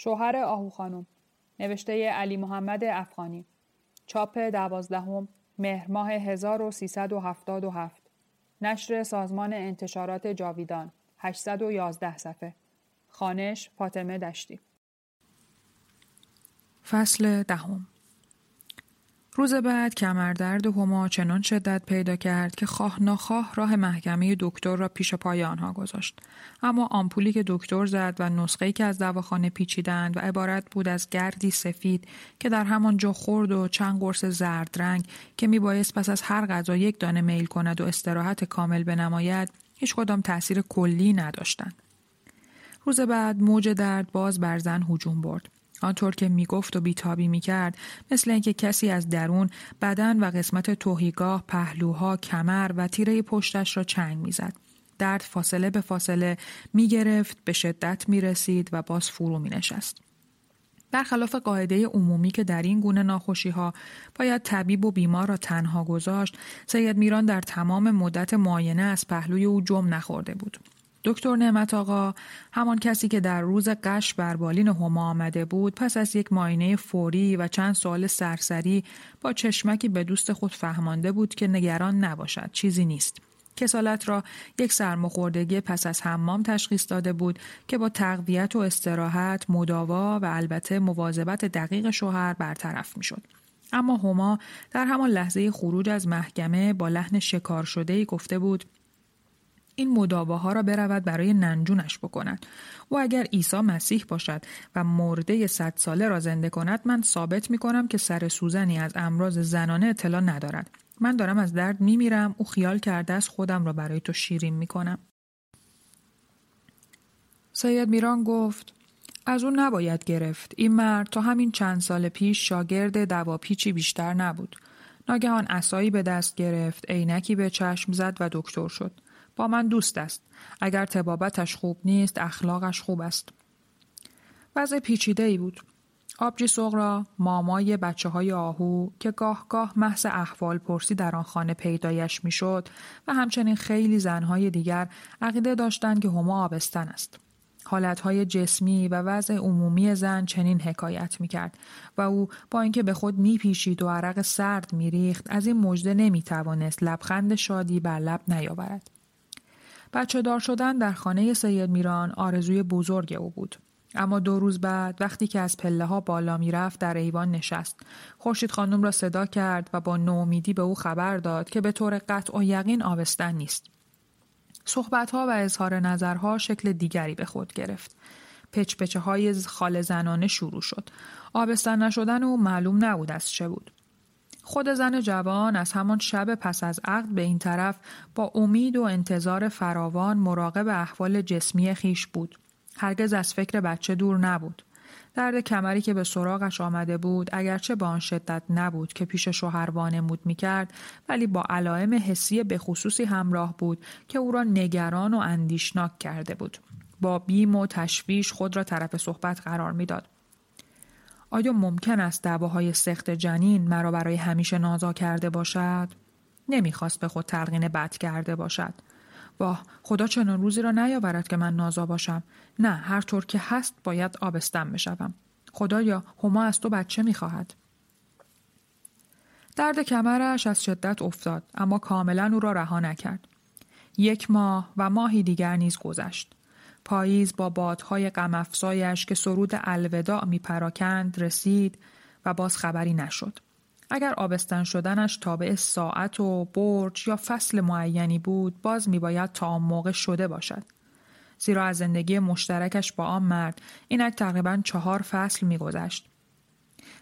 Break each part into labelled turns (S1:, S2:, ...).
S1: شوهر آهو خانم نوشته علی محمد افغانی. چاپ دوازدهم مهر ماه 1377 نشر سازمان انتشارات جاویدان 811 صفحه. خانش فاطمه دشتی.
S2: فصل دهم. روز بعد کمردرد هما چنان شدت پیدا کرد که خواه ناخواه راه محکمه دکتر را پیش پای آنها گذاشت. اما آمپولی که دکتر زد و نسخه‌ای که از دواخانه پیچیدند و عبارت بود از گردی سفید که در همان جا خورد و چند قرص زرد رنگ که میبایست پس از هر غذا یک دانه میل کند و استراحت کامل بنماید هیچ کدام تاثیر کلی نداشتند. روز بعد موج درد باز بر زن هجوم برد. آنطور که می‌گفت و بیتابی می‌کرد مثل اینکه کسی از درون بدن و قسمت توهیگاه پهلوها کمر و تیره پشتش را چنگ می‌زد. درد فاصله به فاصله می‌گرفت به شدت می‌رسید و باز فرو مینشست. برخلاف قاعده عمومی که در این گونه ناخوشی ها باید طبیب و بیمار را تنها گذاشت سید میران در تمام مدت معاینه از پهلوی او جم نخورده بود. دکتر نعمت آقا همان کسی که در روز قش بر بالین هما آمده بود پس از یک ماینه فوری و چند سوال سرسری با چشمکی به دوست خود فهمانده بود که نگران نباشد چیزی نیست. کسالت را یک سرماخوردگی پس از حمام تشخیص داده بود که با تقویت و استراحت مداوا و البته مواظبت دقیق شوهر برطرف می‌شد. اما هما در همان لحظه خروج از محکمه با لحن شکار شده گفته بود این مداواها را برود برای ننجونش بکند و اگر عیسی مسیح باشد و مرده صد ساله را زنده کند من ثابت می کنم که سر سوزنی از امراض زنانه اطلاع ندارد. من دارم از درد می میرم او خیال کرده از خودم را برای تو شیرین می کنم سید میران گفت از اون نباید گرفت. این مرد تا همین چند سال پیش شاگرد دواپیچی بیشتر نبود. ناگهان اسایی به دست گرفت عینکی به چشم زد و دکتر شد. با من دوست است. اگر تبابتش خوب نیست اخلاقش خوب است. وضع پیچیده ای بود. آبجی سغرا مامای بچه های آهو که گاه گاه محض احوال پرسی در آن خانه پیدایش می‌شد و همچنین خیلی زنهای دیگر عقیده داشتند که هما آبستن است. حالتهای جسمی و وضع عمومی زن چنین حکایت می کرد و او با اینکه به خود می پیشید و عرق سرد می ریخت از این مژده نمی توانست لبخند شادی بر لب نیاورد. بچه دار شدن در خانه سید میران آرزوی بزرگ او بود. اما دو روز بعد وقتی که از پله ها بالا می‌رفت در ایوان نشست. خورشید خانم را صدا کرد و با نومیدی به او خبر داد که به طور قطع و یقین آبستن نیست. صحبت ها و اظهار نظرها شکل دیگری به خود گرفت. پچپچه های خال زنانه شروع شد. آبستن نشدن او معلوم نبود از چه بود. خود زن جوان از همان شب پس از عقد به این طرف با امید و انتظار فراوان مراقب احوال جسمی خیش بود. هرگز از فکر بچه دور نبود. درد کمری که به سراغش آمده بود اگرچه با آن شدت نبود که پیش شوهر وانمود می کرد ولی با علائم حسی به خصوصی همراه بود که او را نگران و اندیشناک کرده بود. با بیم و تشویش خود را طرف صحبت قرار می‌داد. آیا ممکن است دعواهای سخت جنین مرا برای همیشه نازا کرده باشد؟ نمی‌خواست به خود تلقین بد کرده باشد. واه خدا چنان روزی را نیاورد که من نازا باشم. نه هر طور که هست باید آبستن بشوم. خدایا هما از تو بچه می‌خواهد. درد کمرش از شدت افتاد اما کاملا او را رها نکرد. یک ماه و ماهی دیگر نیز گذشت. پاییز با بادهای غمافزایش که سرود الوداع می پراکند رسید و باز خبری نشد. اگر آبستن شدنش تابع ساعت و برج یا فصل معینی بود باز می باید تا آن موقع شده باشد. زیرا از زندگی مشترکش با آن مرد اینک تقریبا چهار فصل میگذشت.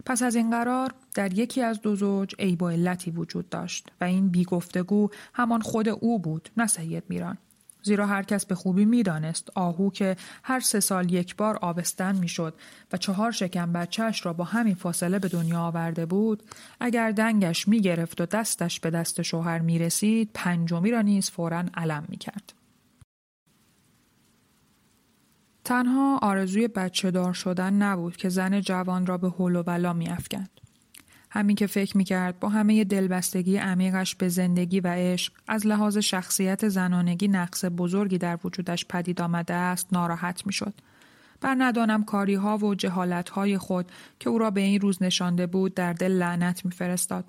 S2: پس از این قرار در یکی از دو زوج عیب و علتی وجود داشت و این بیگفتگو همان خود او بود نه سید میران. زیرا هر کس به خوبی می‌دانست آهو که هر سه سال یک بار آبستن می‌شد و چهار شکم بچهش را با همین فاصله به دنیا آورده بود اگر دنگش می‌گرفت و دستش به دست شوهر می رسید پنجمی را نیز فورا علم می کرد. تنها آرزوی بچه دار شدن نبود که زن جوان را به حول و بلا می افکند. همین که فکر می‌کرد با همه دلبستگی عمیقش به زندگی و عشق از لحاظ شخصیت زنانگی نقص بزرگی در وجودش پدید آمده است ناراحت می‌شد بر ندانم کاری ها و جهالت های خود که او را به این روز نشانده بود در دل لعنت میفرستاد.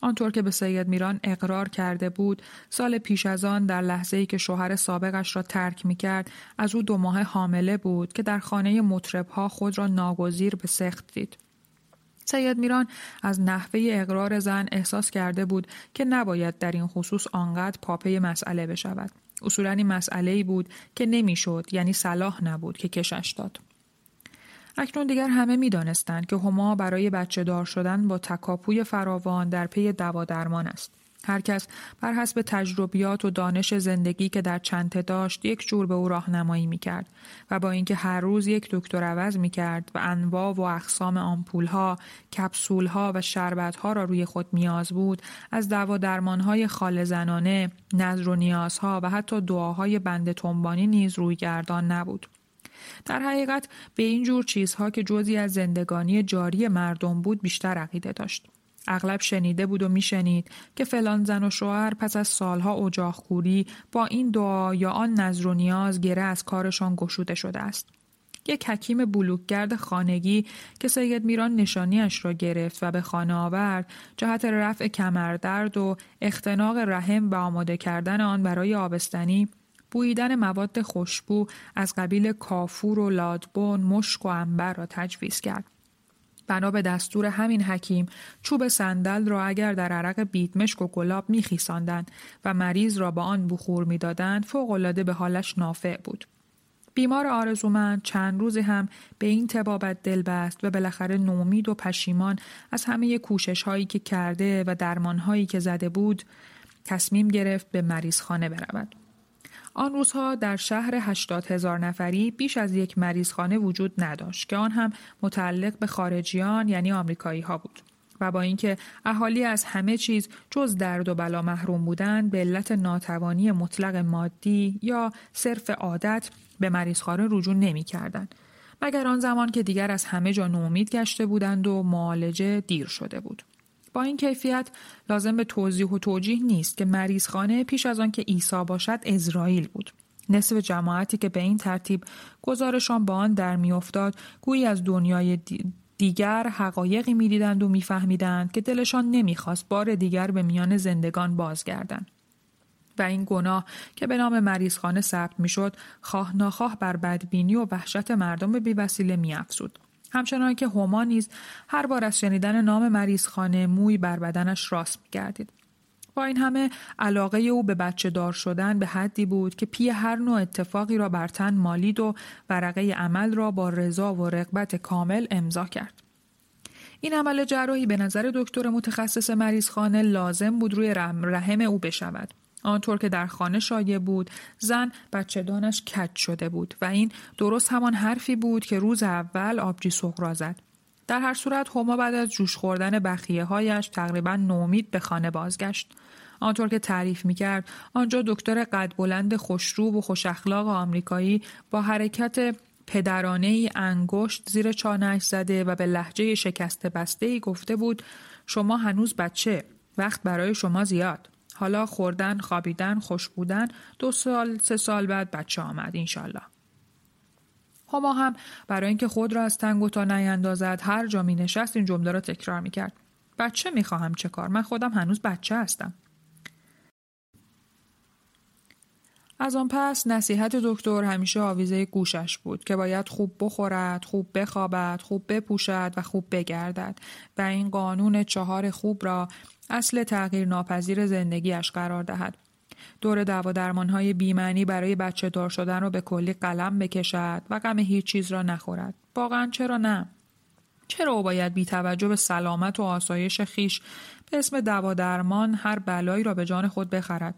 S2: آنطور که به سید میران اقرار کرده بود سال پیش از آن در لحظه ای که شوهر سابقش را ترک می کرد از او دو ماه حامله بود که در خانه مطرب خود را ناگزیر به سخت دید. سید میران از نحوه اقرار زن احساس کرده بود که نباید در این خصوص آنقدر پاپه مسئله بشود. اصولا این مسئله ای بود که نمی‌شد یعنی صلاح نبود که کشش داد. اکنون دیگر همه می دانستند که هما برای بچه دار شدن با تکاپوی فراوان در پی دوا درمان است. هر کس بر حسب تجربیات و دانش زندگی که در چنته داشت یک جور به او راهنمایی می کرد و با اینکه هر روز یک دکتر عوض می کرد و انواع و اقسام آمپول ها، و شربت ها را روی خود نیاز بود از دوا درمان های خال زنانه، نظر و نیازها و حتی دعاهای بند تنبانی نیز روی گردان نبود. در حقیقت به این جور چیزها که جزی از زندگانی جاری مردم بود بیشتر عقیده داشت. اغلب شنیده بود و میشنید که فلان زن و شوهر پس از سالها اجاق خوری با این دعا یا آن نظر و نیاز گره از کارشان گشوده شده است. یک حکیم بلوکگرد خانگی که سید میران نشانیش را گرفت و به خانه آورد جهت رفع کمردرد و اختناق رحم و آماده کردن آن برای آبستنی بوییدن مواد خوشبو از قبیل کافور و لادبون، مشک و انبر را تجویز کرد. بنا به دستور همین حکیم چوب صندل را اگر در عرق بیدمشک و گلاب میخیساندند و مریض را با آن بخور می‌دادند فوقالعاده به حالش نافع بود بیمار آرزومند چند روزی هم به این تبابت دل بست و بالاخره نومید و پشیمان از همه کوشش هایی که کرده و درمان هایی که زده بود تصمیم گرفت به مریض خانه برود. آن روزها در شهر هشتاد هزار نفری بیش از یک مریضخانه وجود نداشت که آن هم متعلق به خارجیان یعنی آمریکایی ها بود. و با اینکه اهالی از همه چیز جز درد و بلا محروم بودند به علت ناتوانی مطلق مادی یا صرف عادت به مریضخانه رجوع نمی کردند. مگر آن زمان که دیگر از همه جا نومید گشته بودند و معالجه دیر شده بود. با این کیفیت لازم به توضیح و توجیه نیست که مریض خانه پیش از آن که عیسی باشد اسرائیل بود. نصف جماعتی که به این ترتیب گزارشان با آن در میافتاد گویی از دنیای دیگر حقایقی می‌دیدند و میفهمیدند که دلشان نمی‌خواست بار دیگر به میان زندگان بازگردند. و این گناه که به نام مریضخانه ثبت می‌شد خواه ناخواه بر بدبینی و وحشت مردم به بیوسیله میافزود همچنان که هما نیز هر بار از شنیدن نام مریضخانه موی بر بدنش راست میگردید با این همه علاقه او به بچه دار شدن به حدی بود که پی هر نوع اتفاقی را بر تن مالید و ورقه عمل را با رضا و رغبت کامل امضا کرد. این عمل جراحی به نظر دکتر متخصص مریضخانه لازم بود روی رحم او بشود. آنطور که در خانه شایع بود زن بچه دانش کج شده بود و این درست همان حرفی بود که روز اول آبجی سغرا زد. در هر صورت هما بعد از جوش خوردن بخیه هایش تقریبا نومید به خانه بازگشت. آنطور که تعریف می کرد آنجا دکتر قد بلند خوشرو و خوش اخلاق آمریکایی با حرکت پدرانه ای انگشت زیر چانهش زده و به لحجه شکسته بسته ای گفته بود شما هنوز بچه وقت برای شما زیاد. حالا خوردن، خوابیدن، خوش بودن دو سال، سه سال بعد بچه آمد انشالله. هما هم برای اینکه خود را از تنگ و تا نیندازد هر جا می نشست این جمله را تکرار می کرد. بچه می خواهم چه کار؟ من خودم هنوز بچه هستم. از آن پس نصیحت دکتر همیشه آویزه گوشش بود که باید خوب بخورد، خوب بخوابد، خوب بپوشد و خوب بگردد و این قانون چهار خوب را اصل تغییر ناپذیر زندگیش قرار دهد. دور دوا درمان های بیمعنی برای بچه دار شدن رو به کلی قلم بکشد و غم هیچ چیز را نخورد. واقعا چرا نه؟ چرا او باید بی توجه به سلامت و آسایش خیش به اسم دوا درمان هر بلایی را به جان خود بخرد؟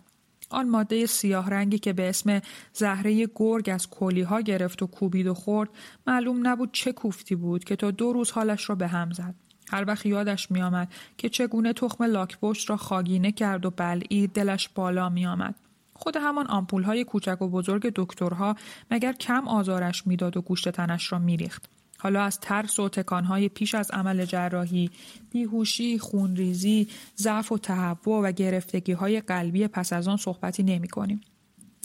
S2: آن ماده سیاه رنگی که به اسم زهره گرگ از کلی ها گرفت و کوبید و خورد معلوم نبود چه کوفتی بود که تا دو روز حالش را به هم زد. هر وقت یادش می آمد که چگونه تخم لاکپشت را خاگینه کرد و بلعید دلش بالا می آمد. خود همان آمپول های کوچک و بزرگ دکترها مگر کم آزارش می‌داد و گوشت تنش را میریخت. حالا از ترس و تکانهای پیش از عمل جراحی، بیهوشی، خونریزی، ضعف و تهوع و گرفتگی های قلبی پس از آن صحبتی نمی کنیم.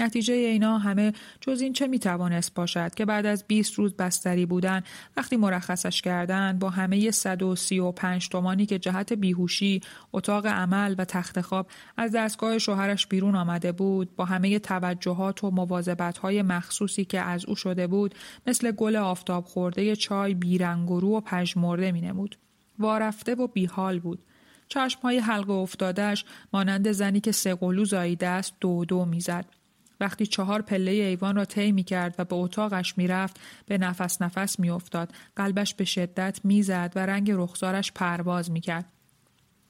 S2: نتیجه اینا همه جز این چه می‌توانست باشد که بعد از 20 روز بستری بودن وقتی مرخصش کردند با همه 135 تومانی که جهت بیهوشی، اتاق عمل و تخت خواب از دستگاه شوهرش بیرون آمده بود با همه توجهات و مواظبت‌های مخصوصی که از او شده بود مثل گل آفتاب خورده چای بیرنگ و رو و پژمرده مینمود. وارفته و بیحال بود. چشمهای حلقه افتادهش مانند زنی که سقلو زاییده است دو دو می‌زد. وقتی چهار پله ایوان را طی می کرد و به اتاقش می رفت به نفس نفس می افتاد. قلبش به شدت می زد و رنگ رخسارش پرواز می کرد.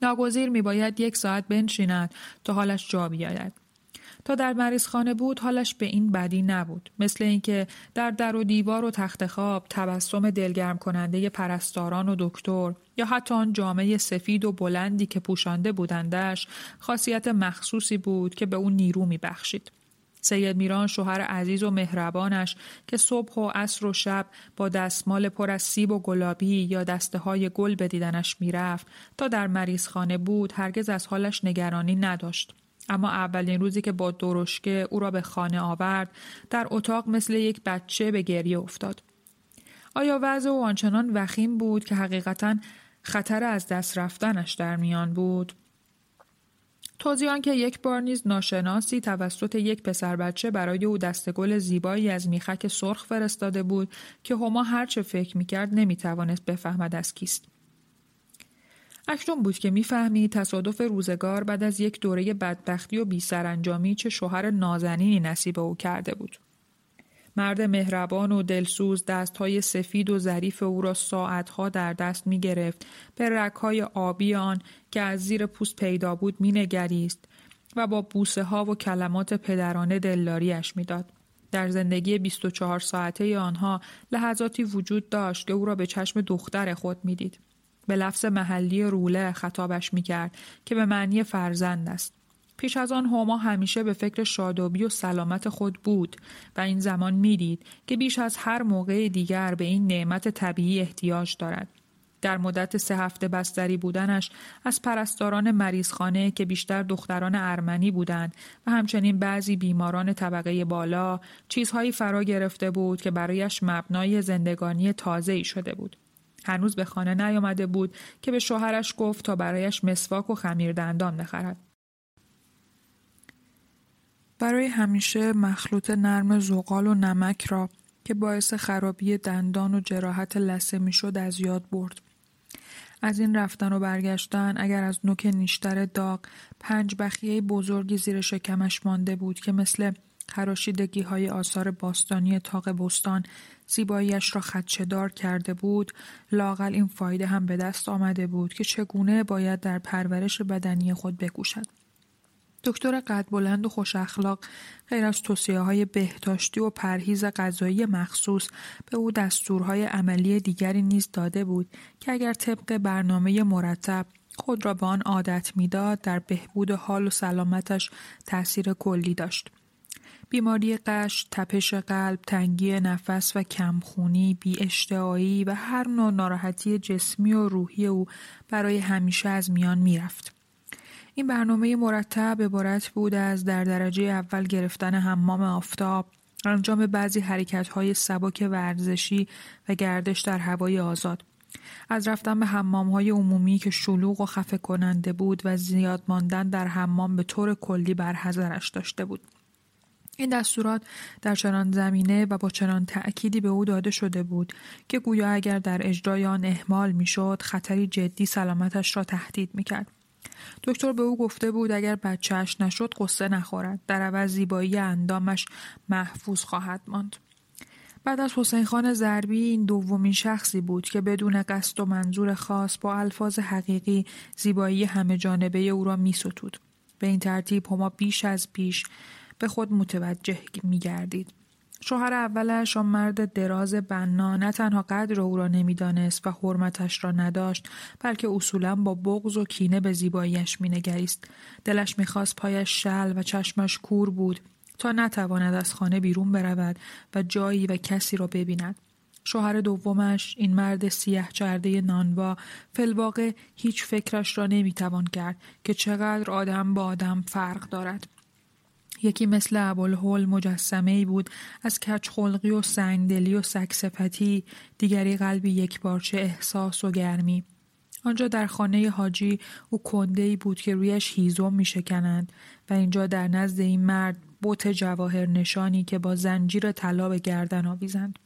S2: ناگزیر می باید یک ساعت بنشیند تا حالش جا بیاید. تا در مریض خانه بود حالش به این بدی نبود مثل اینکه در در و دیوار و تخت خواب تبسم دلگرم کننده پرستاران و دکتر یا حتی آن جامعه سفید و بلندی که پوشانده بودندش خاصیت مخصوصی بود که به او نیرو می بخشید. سید میران شوهر عزیز و مهربانش که صبح و عصر و شب با دستمال پر از سیب و گلابی یا دسته های گل به دیدنش می‌رفت تا در مریض خانه بود هرگز از حالش نگرانی نداشت. اما اولین روزی که با درشکه او را به خانه آورد در اتاق مثل یک بچه به گریه افتاد. آیا وضع او آنچنان وخیم بود که حقیقتا خطر از دست رفتنش در میان بود؟ توضیح که یک بار نیز ناشناسی توسط یک پسر بچه برای او گل زیبایی از میخک سرخ فرستاده بود که هما هرچه فکر می‌کرد نمی‌توانست بفهمد از کیست. اکنون بود که می‌فهمید تصادف روزگار بعد از یک دوره بدبختی و بیسرانجامی چه شوهر نازنینی نصیب او کرده بود. مرد مهربان و دلسوز دستهای سفید و ظریف او را ساعتها در دست می گرفت به رکهای آبی آن که از زیر پوست پیدا بود می نگریست و با بوسه ها و کلمات پدرانه دلداریش می‌داد. در زندگی 24 ساعته آنها لحظاتی وجود داشت که او را به چشم دختر خود می‌دید. به لفظ محلی روله خطابش می‌کرد که به معنی فرزند است. پیش از آن هما همیشه به فکر شادابی و سلامت خود بود و این زمان می‌دید که بیش از هر موقع دیگر به این نعمت طبیعی احتیاج دارد. در مدت سه هفته بستری بودنش از پرستاران مریضخانه که بیشتر دختران ارمنی بودند و همچنین بعضی بیماران طبقه بالا چیزهایی فرا گرفته بود که برایش مبنای زندگانی تازه‌ای شده بود. هنوز به خانه نیامده بود که به شوهرش گفت تا برایش مسواک و خمیر دندان بخرد. برای همیشه مخلوط نرم زغال و نمک را که باعث خرابی دندان و جراحت لسه می‌شد از یاد برد. از این رفتن و برگشتن اگر از نوک نیشتر داغ پنج بخیه بزرگی زیر شکمش مانده بود که مثل خراشیدگی های آثار باستانی تاق بستان زیباییش را خدشدار کرده بود لاقل این فایده هم به دست آمده بود که چگونه باید در پرورش بدنی خود بکوشد. دکتر قد بلند و خوش اخلاق غیر از توصیه های بهداشتی و پرهیز غذایی مخصوص به او دستورهای عملی دیگری نیز داده بود که اگر طبق برنامه مرتب خود را به آن عادت می‌داد در بهبود حال و سلامتش تاثیر کلی داشت. بیماری قش، تپش قلب، تنگی نفس و کمخونی، بی و هر نوع ناراحتی جسمی و روحی او برای همیشه از میان می‌رفت. این برنامه مرتب عبارت بود از در درجه اول گرفتن حمام آفتاب، انجام بعضی حرکت های سبک ورزشی و گردش در هوای آزاد. از رفتن به حمام های عمومی که شلوغ و خفه کننده بود و زیاد ماندن در حمام به طور کلی برحضرش داشته بود. این دستورات در چنان زمینه و با چنان تأکیدی به او داده شده بود که گویا اگر در اجرای آن اهمال می‌شد خطری جدی سلامتش را تهدید می‌کرد دکتر به او گفته بود اگر بچهش نشد قصه نخورد در عوض زیبایی اندامش محفوظ خواهد ماند بعد از حسین خان زربی این دومین شخصی بود که بدون قصد و منظور خاص با الفاظ حقیقی زیبایی همه جانبه او را می ستود. به این ترتیب هما بیش از پیش به خود متوجه می گردید. شوهر اولش آن مرد دراز بنا نه تنها قدر او را نمی‌دانست و حرمتش را نداشت بلکه اصولا با بغض و کینه به زیباییش مینگریست. دلش می‌خواست پایش شل و چشمش کور بود تا نتواند از خانه بیرون برود و جایی و کسی را ببیند. شوهر دومش این مرد سیه چرده نانوا فلواقع هیچ فکرش را نمی‌توان کرد که چقدر آدم با آدم فرق دارد. یکی مثل ابوالهول مجسمه ای بود از کچ خلقی و سنگدلی و سکسفتی دیگری قلبی یک بارچه احساس و گرمی آنجا در خانه حاجی او کنده ای بود که رویش هیزم می شکنند و اینجا در نزد این مرد بوت جواهر نشانی که با زنجیر طلا به گردن آویزند.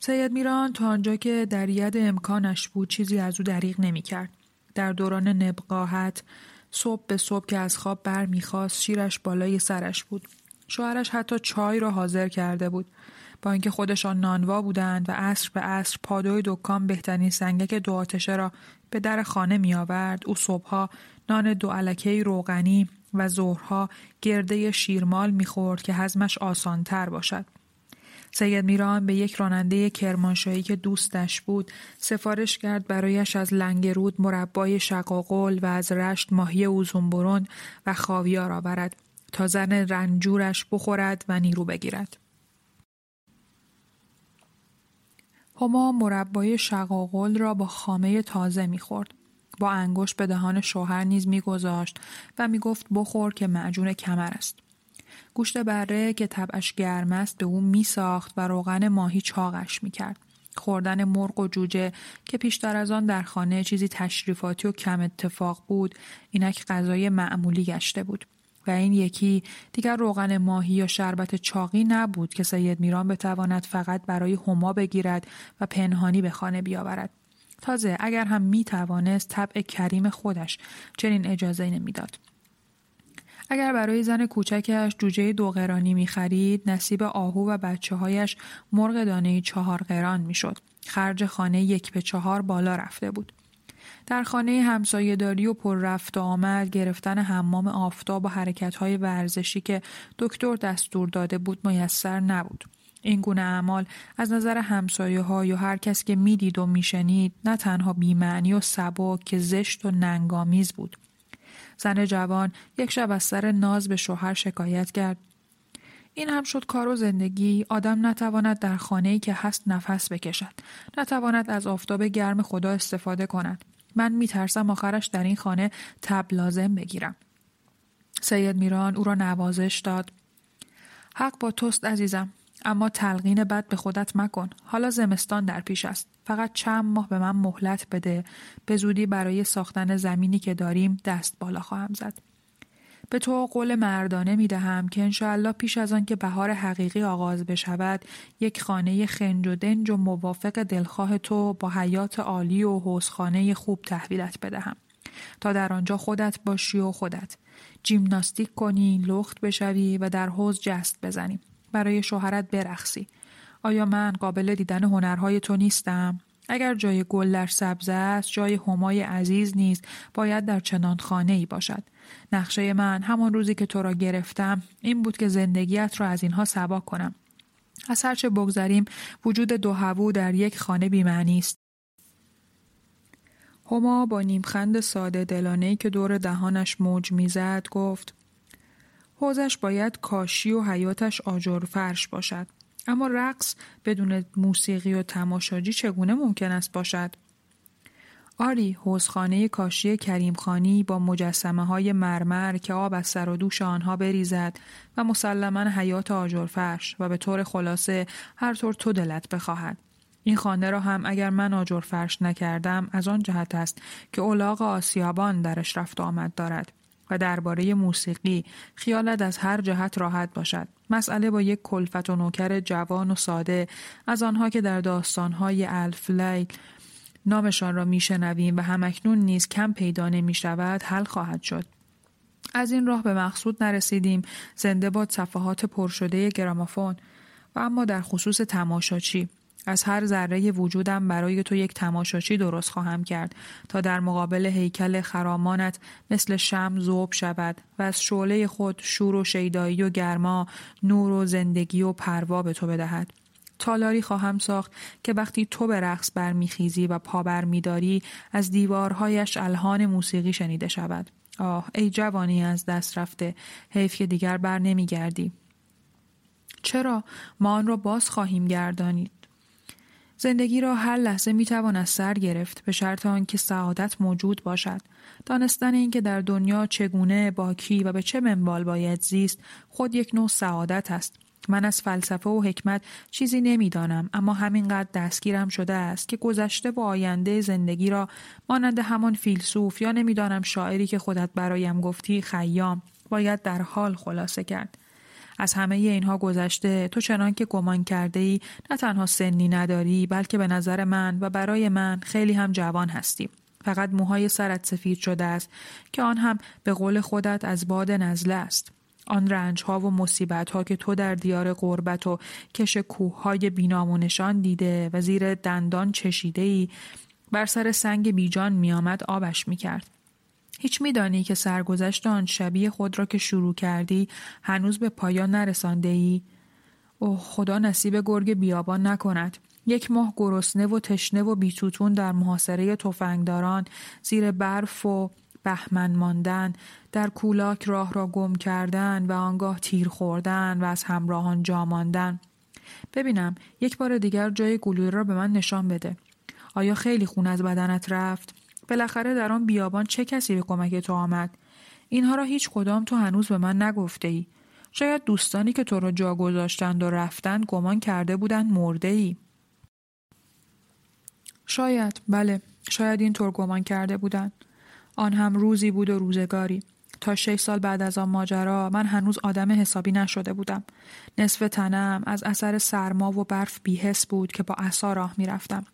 S2: سید میران تا آنجا که در ید امکانش بود چیزی از او دریغ نمی کرد. در دوران نبقاحت صبح به صبح که از خواب بر می‌خواست شیرش بالای سرش بود. شوهرش حتی چای را حاضر کرده بود. با اینکه خودشان نانوا بودند و عصر به عصر پادوی دکان بهترین سنگک دو آتشه را به در خانه می آورد او صبحها نان دو علکه روغنی و ظهرها گرده شیرمال می‌خورد که هضمش آسانتر باشد سید میران به یک راننده کرمانشاهی که دوستش بود سفارش کرد برایش از لنگرود مربای شقاقل و از رشت ماهی اوزونبرون و خاویار آورد تا زن رنجورش بخورد و نیرو بگیرد. هما مربای شقاقل را با خامه تازه می‌خورد. با انگشت به دهان شوهر نیز میگذاشت و می‌گفت بخور که معجون کمر است. گوشت بره که طبعش گرم است به او میساخت و روغن ماهی چاقش می‌کرد. خوردن مرغ و جوجه که پیشتر از آن در خانه چیزی تشریفاتی و کم اتفاق بود اینک غذای معمولی گشته بود و این یکی دیگر روغن ماهی یا شربت چاقی نبود که سید میران بتواند فقط برای هما بگیرد و پنهانی به خانه بیاورد تازه اگر هم می توانست طبع کریم خودش چنین اجازه نمی‌داد. اگر برای زن کوچکش جوجه دو قرانی می خرید نصیب آهو و بچه هایش مرغ دانه چهار قران می شد. خرج خانه یک به چهار بالا رفته بود. در خانه همسایهداری و پر رفت و آمد گرفتن حمام آفتاب و حرکت های ورزشی که دکتر دستور داده بود میسر نبود. این گونه اعمال از نظر همسایه ها یا هر کس که می‌دید و میشنید نه تنها بیمعنی و سبک که زشت و ننگامیز بود. زن جوان یک شب از سر ناز به شوهر شکایت کرد. این هم شد کار و زندگی. آدم نتواند در خانه‌ای که هست نفس بکشد. نتواند از آفتاب گرم خدا استفاده کند. من میترسم آخرش در این خانه تب لازم بگیرم. سید میران او را نوازش داد. حق با توست عزیزم. اما تلقین بد به خودت مکن. حالا زمستان در پیش است. فقط چند ماه به من مهلت بده. به زودی برای ساختن زمینی که داریم دست بالا خواهم زد. به تو قول مردانه می دهم که انشاءالله پیش از آن که بهار حقیقی آغاز بشود یک خانه خنج و دنج و موافق دلخواه تو با حیات عالی و حوزخانه خوب تحویلت بدهم. تا در آنجا خودت باشی و خودت. جیمناستیک کنی لخت بشوی و در حوز جست بزنیم برای شوهرت برخصی آیا من قابل دیدن هنرهای تو نیستم؟ اگر جای گل در سبز است جای همای عزیز نیست باید در چنان خانه ای باشد. نقشه من همان روزی که تو را گرفتم این بود که زندگیت را از اینها سبا کنم. از هرچه بگذریم وجود دو هوو در یک خانه بیمعنی است. هما با نیمخند ساده دلانهی که دور دهانش موج می‌زد گفت حوزش باید کاشی و حیاتش آجر فرش باشد. اما رقص بدون موسیقی و تماشاجی چگونه ممکن است باشد؟ آری حوزخانه کاشی کریمخانی با مجسمه های مرمر که آب از سر و دوش آنها بریزد و مسلما حیات آجرفرش و به طور خلاصه هر طور تو دلت بخواهد. این خانه را هم اگر من آجر فرش نکردم از آن جهت است که اولاغ آسیابان درش رفت آمد دارد. و درباره موسیقی. خیالت از هر جهت راحت باشد. مسئله با یک کلفت و نوکر جوان و ساده از آنها که در داستانهای الف لیل نامشان را میشنویم و همکنون نیز کم پیدا نمی شود حل خواهد شد. از این راه به مقصود نرسیدیم. زنده باد صفحات پرشده گرامافون. و اما در خصوص تماشاچی. از هر ذره وجودم برای تو یک تماشاچی درست خواهم کرد تا در مقابل هیکل خرامانت مثل شم زوب شود و از شعله خود شور و شیدایی و گرما نور و زندگی و پروا به تو بدهد. تالاری خواهم ساخت که وقتی تو به رقص برمیخیزی و پا برمیداری از دیوارهایش الهان موسیقی شنیده شود. آه ای جوانی از دست رفته حیف که دیگر بر نمیگردی. چرا؟ ما آن را باز خواهیم گردانید. زندگی را هر لحظه می توان از سر گرفت به شرط آنکه سعادت موجود باشد. دانستن اینکه در دنیا چگونه با کی و به چه منوال باید زیست خود یک نوع سعادت است. من از فلسفه و حکمت چیزی نمی‌دانم اما همینقدر دستگیرم شده است که گذشته و آینده زندگی را مانند همان فیلسوف یا نمی‌دانم شاعری که خودت برایم گفتی خیام باید در حال خلاصه کرد. از همه اینها گذشته تو چنان که گمان کرده ای نه تنها سنی نداری بلکه به نظر من و برای من خیلی هم جوان هستی. فقط موهای سرت سفید شده است که آن هم به قول خودت از باد نزله است. آن رنج ها و مصیبت ها که تو در دیار غربت و کش کوه های بینامونشان دیده و زیر دندان چشیده ای بر سر سنگ بیجان می آمد آبش می کرد. هیچ میدانی که سرگذشت آن شبیه خود را که شروع کردی هنوز به پایان نرسانده ای؟ اوه خدا نصیب گرگ بیابان نکند. یک ماه گرسنه و تشنه و بیتوتون در محاصره تفنگداران زیر برف و بهمن ماندن در کولاک راه را گم کردن و آنگاه تیر خوردن و از همراهان جا ماندن ببینم یک بار دیگر جای گلوله را به من نشان بده آیا خیلی خون از بدنت رفت بالاخره در آن بیابان چه کسی به کمک تو آمد؟ اینها را هیچ کدام تو هنوز به من نگفته ای شاید دوستانی که تو را جا گذاشتند و رفتند گمان کرده بودند مرده ای شاید بله شاید این طور گمان کرده بودند. آن هم روزی بود و روزگاری. تا شش سال بعد از آن ماجرا من هنوز آدم حسابی نشده بودم. نصف تنم از اثر سرما و برف بیهس بود که با عصا راه می‌رفتم.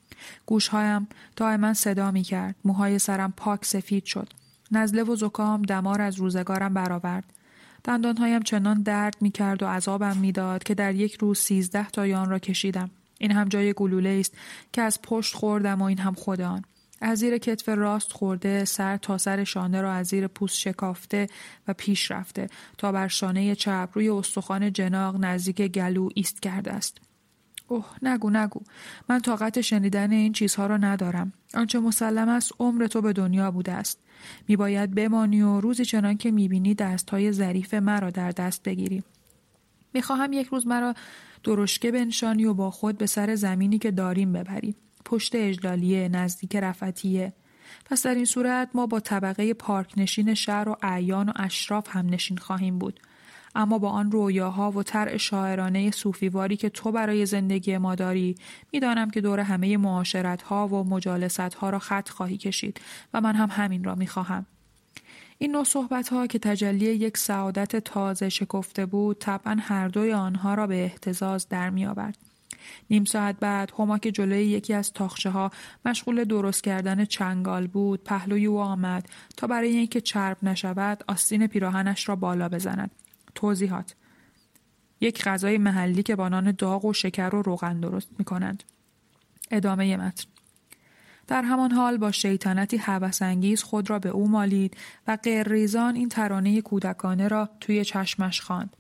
S2: گوشهایم دائما صدا می کرد موهای سرم پاک سفید شد. نزله و زکام دمار از روزگارم برآورد. دندانهایم چنان درد می کرد و عذابم می‌داد که در یک روز سیزده تا آن را کشیدم. این هم جای گلوله است که از پشت خوردم و این هم خود آن. از زیر کتف راست خورده سر تا سر شانه را از زیر پوست شکافته و پیش رفته تا بر شانه چپ روی استخوان جناق نزدیک گلو ایست کرده است. اوه نگو نگو. من طاقت شنیدن این چیزها را ندارم. آنچه مسلم است عمر تو به دنیا بوده است. میباید بمانی و روزی چنان که می‌بینی دستهای ظریف مرا در دست بگیری. می‌خواهم یک روز مرا درشکه بنشانی و با خود به سر زمینی که داریم ببری. پشت اجلالیه نزدیک رفتیه پس در این صورت ما با طبقه پارک نشین شهر و اعیان و اشراف هم نشین خواهیم بود. اما با آن رویاها و طرح شاعرانه صوفیواری که تو برای زندگی ما داری می‌دانم که دور همه معاشرت ها و مجالست ها را خط خواهی کشید و من هم همین را می‌خواهم این نوع صحبت ها که تجلی یک سعادت تازه شکفته بود طبعا هر دوی آنها را به احتزاز در می آورد. نیم ساعت بعد هما که جلوی یکی از تاخچه ها مشغول درست کردن چنگال بود پهلوی او آمد تا برای اینکه چرب نشود آستین پیراهنش را بالا بزند توضیحات یک غذای محلی که با نان داغ و شکر و روغن درست می کنند. ادامه متن در همان حال با شیطنتی هوسانگیز خود را به او مالید و غیرریزان این ترانه کودکانه را توی چشمش خواند.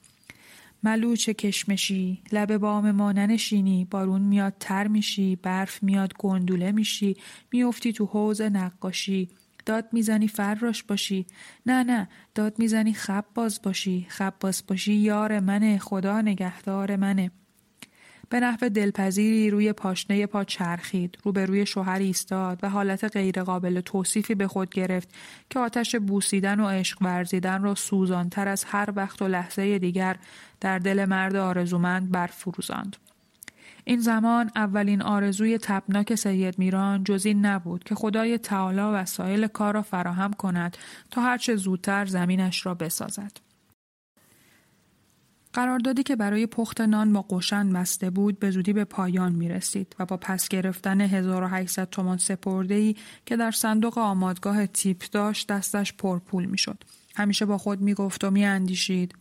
S2: ملوچ کشمشی لب بام ما ننشینی بارون میاد تر میشی برف میاد گندوله میشی میافتی تو حوز نقاشی داد می‌زنی فراش باشی. نه نه داد می‌زنی خب باز باشی. خب باز باشی یار منه خدا نگهدار منه. به نحو دلپذیری روی پاشنه پا چرخید. روی شوهر ایستاد و حالت غیرقابل توصیفی به خود گرفت که آتش بوسیدن و عشق ورزیدن را سوزانتر از هر وقت و لحظه دیگر در دل مرد آرزومند برفروزاند. این زمان اولین آرزوی تبناک سید میران جز این نبود که خدای تعالی وسایل کار را فراهم کند تا هرچه زودتر زمینش را بسازد. قراردادی که برای پخت نان با قشن بسته بود به زودی به پایان می رسید و با پس گرفتن 1800 تومان سپرده ای که در صندوق آمادگاه تیپ داشت دستش پرپول می شد. همیشه با خود می گفت و می اندیشید.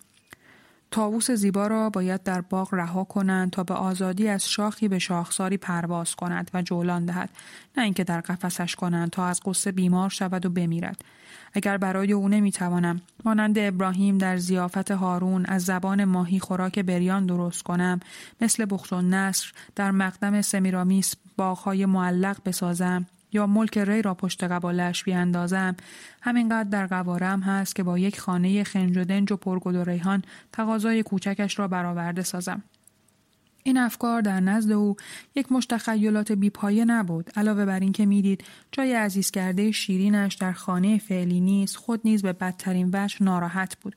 S2: تاووس زیبا را باید در باغ رها کنند تا به آزادی از شاخی به شاخساری پرواز کند و جولان دهد نه اینکه در قفسش کنند تا از قصه بیمار شود و بمیرد. اگر برای او نمی‌توانم مانند ابراهیم در زیافت هارون از زبان ماهی خوراک بریان درست کنم مثل بخت و نصر در مقدم سمیرامیس باغهای معلق بسازم یا ملک ری را پشت قبالش بیاندازم. همینقدر در قوارم هست که با یک خانه خنج و دنج و ریحان تقاضای کوچکش را برآورده سازم. این افکار در نزد او یک مشتخیلات بیپایه نبود. علاوه بر اینکه می‌دید جای عزیز کرده شیرینش در خانه فعلی نیست خود نیز به بدترین وجه ناراحت بود.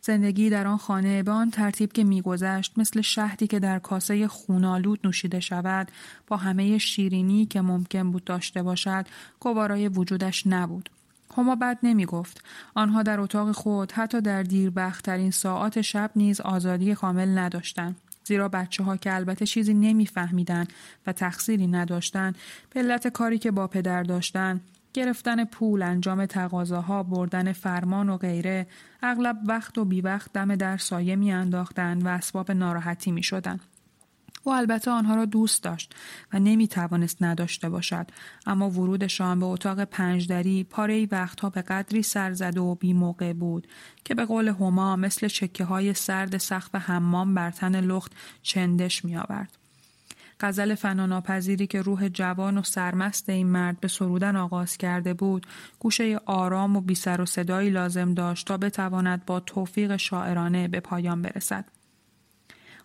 S2: زندگی در آن خانه به آن ترتیب که میگذشت مثل شهدی که در کاسه خونالود نوشیده شود با همه شیرینی که ممکن بود داشته باشد گوارای وجودش نبود هما بد نمی گفت. آنها در اتاق خود حتی در دیربختترین ساعات شب نیز آزادی کامل نداشتند. زیرا بچه ها که البته چیزی نمیفهمیدند و تقصیری نداشتند به کاری که با پدر داشتند گرفتن پول انجام تقاضاها بردن فرمان و غیره اغلب وقت و بی وقت دم در سایه می انداختن و اسباب ناراحتی می شدن. او البته آنها را دوست داشت و نمی توانست نداشته باشد اما ورودشان به اتاق پنجدری پاره وقتها به قدری سرزده و بی موقع بود که به قول هما مثل چکه های سرد سقف حمام بر تن لخت چندش می آورد. غزل فناناپذیری که روح جوان و سرمست این مرد به سرودن آغاز کرده بود گوشه آرام و بی سر و صدایی لازم داشت تا بتواند با توفیق شاعرانه به پایان برسد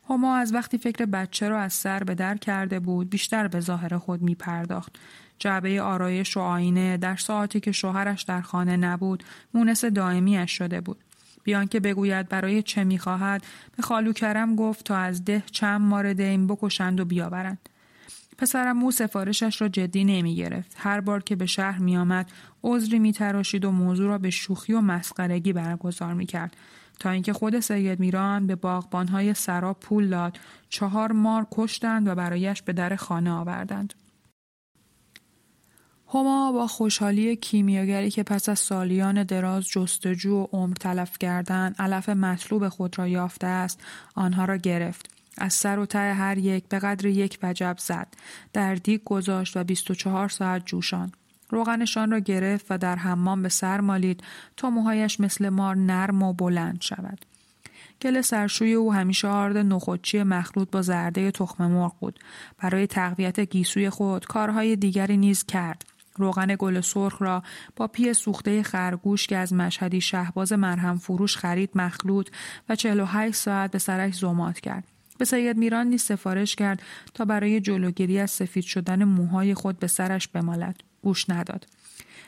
S2: هما از وقتی فکر بچه را از سر به در کرده بود بیشتر به ظاهر خود می پرداخت. جعبه آرایش و آینه در ساعتی که شوهرش در خانه نبود مونس دائمیش شده بود. بیان که بگوید برای چه می‌خواهد به خالو کرم گفت تا از ده چند مار دیم بکشند و بیاورند. پسرم مو سفارشش را جدی نمی گرفت. هر بار که به شهر می آمد عذری می تراشید و موضوع را به شوخی و مسخرگی برگزار می کرد. تا اینکه خود سید میران به باغبانهای سرا پول داد چهار مار کشتند و برایش به در خانه آوردند. هما با خوشحالی کیمیاگری که پس از سالیان دراز جستجو و عمر تلف کردن علف مطلوب خود را یافته است آنها را گرفت از سر و ته هر یک به قدر یک وجب زد در دیگ گذاشت و 24 ساعت جوشان روغنشان را گرفت و در حمام به سر مالید تا موهایش مثل مار نرم و بلند شود. گل سرشوی او همیشه آرد نخودچی مخلوط با زرده تخم مرغ بود. برای تقویت گیسوی خود کارهای دیگری نیز کرد. روغن گل سرخ را با پی سوخته خرگوش که از مشهدی شهباز مرهم فروش خرید مخلوط و 48 ساعت به سرش زمات کرد. به سید میران نیز سفارش کرد تا برای جلوگیری از سفید شدن موهای خود به سرش بمالد. گوش نداد.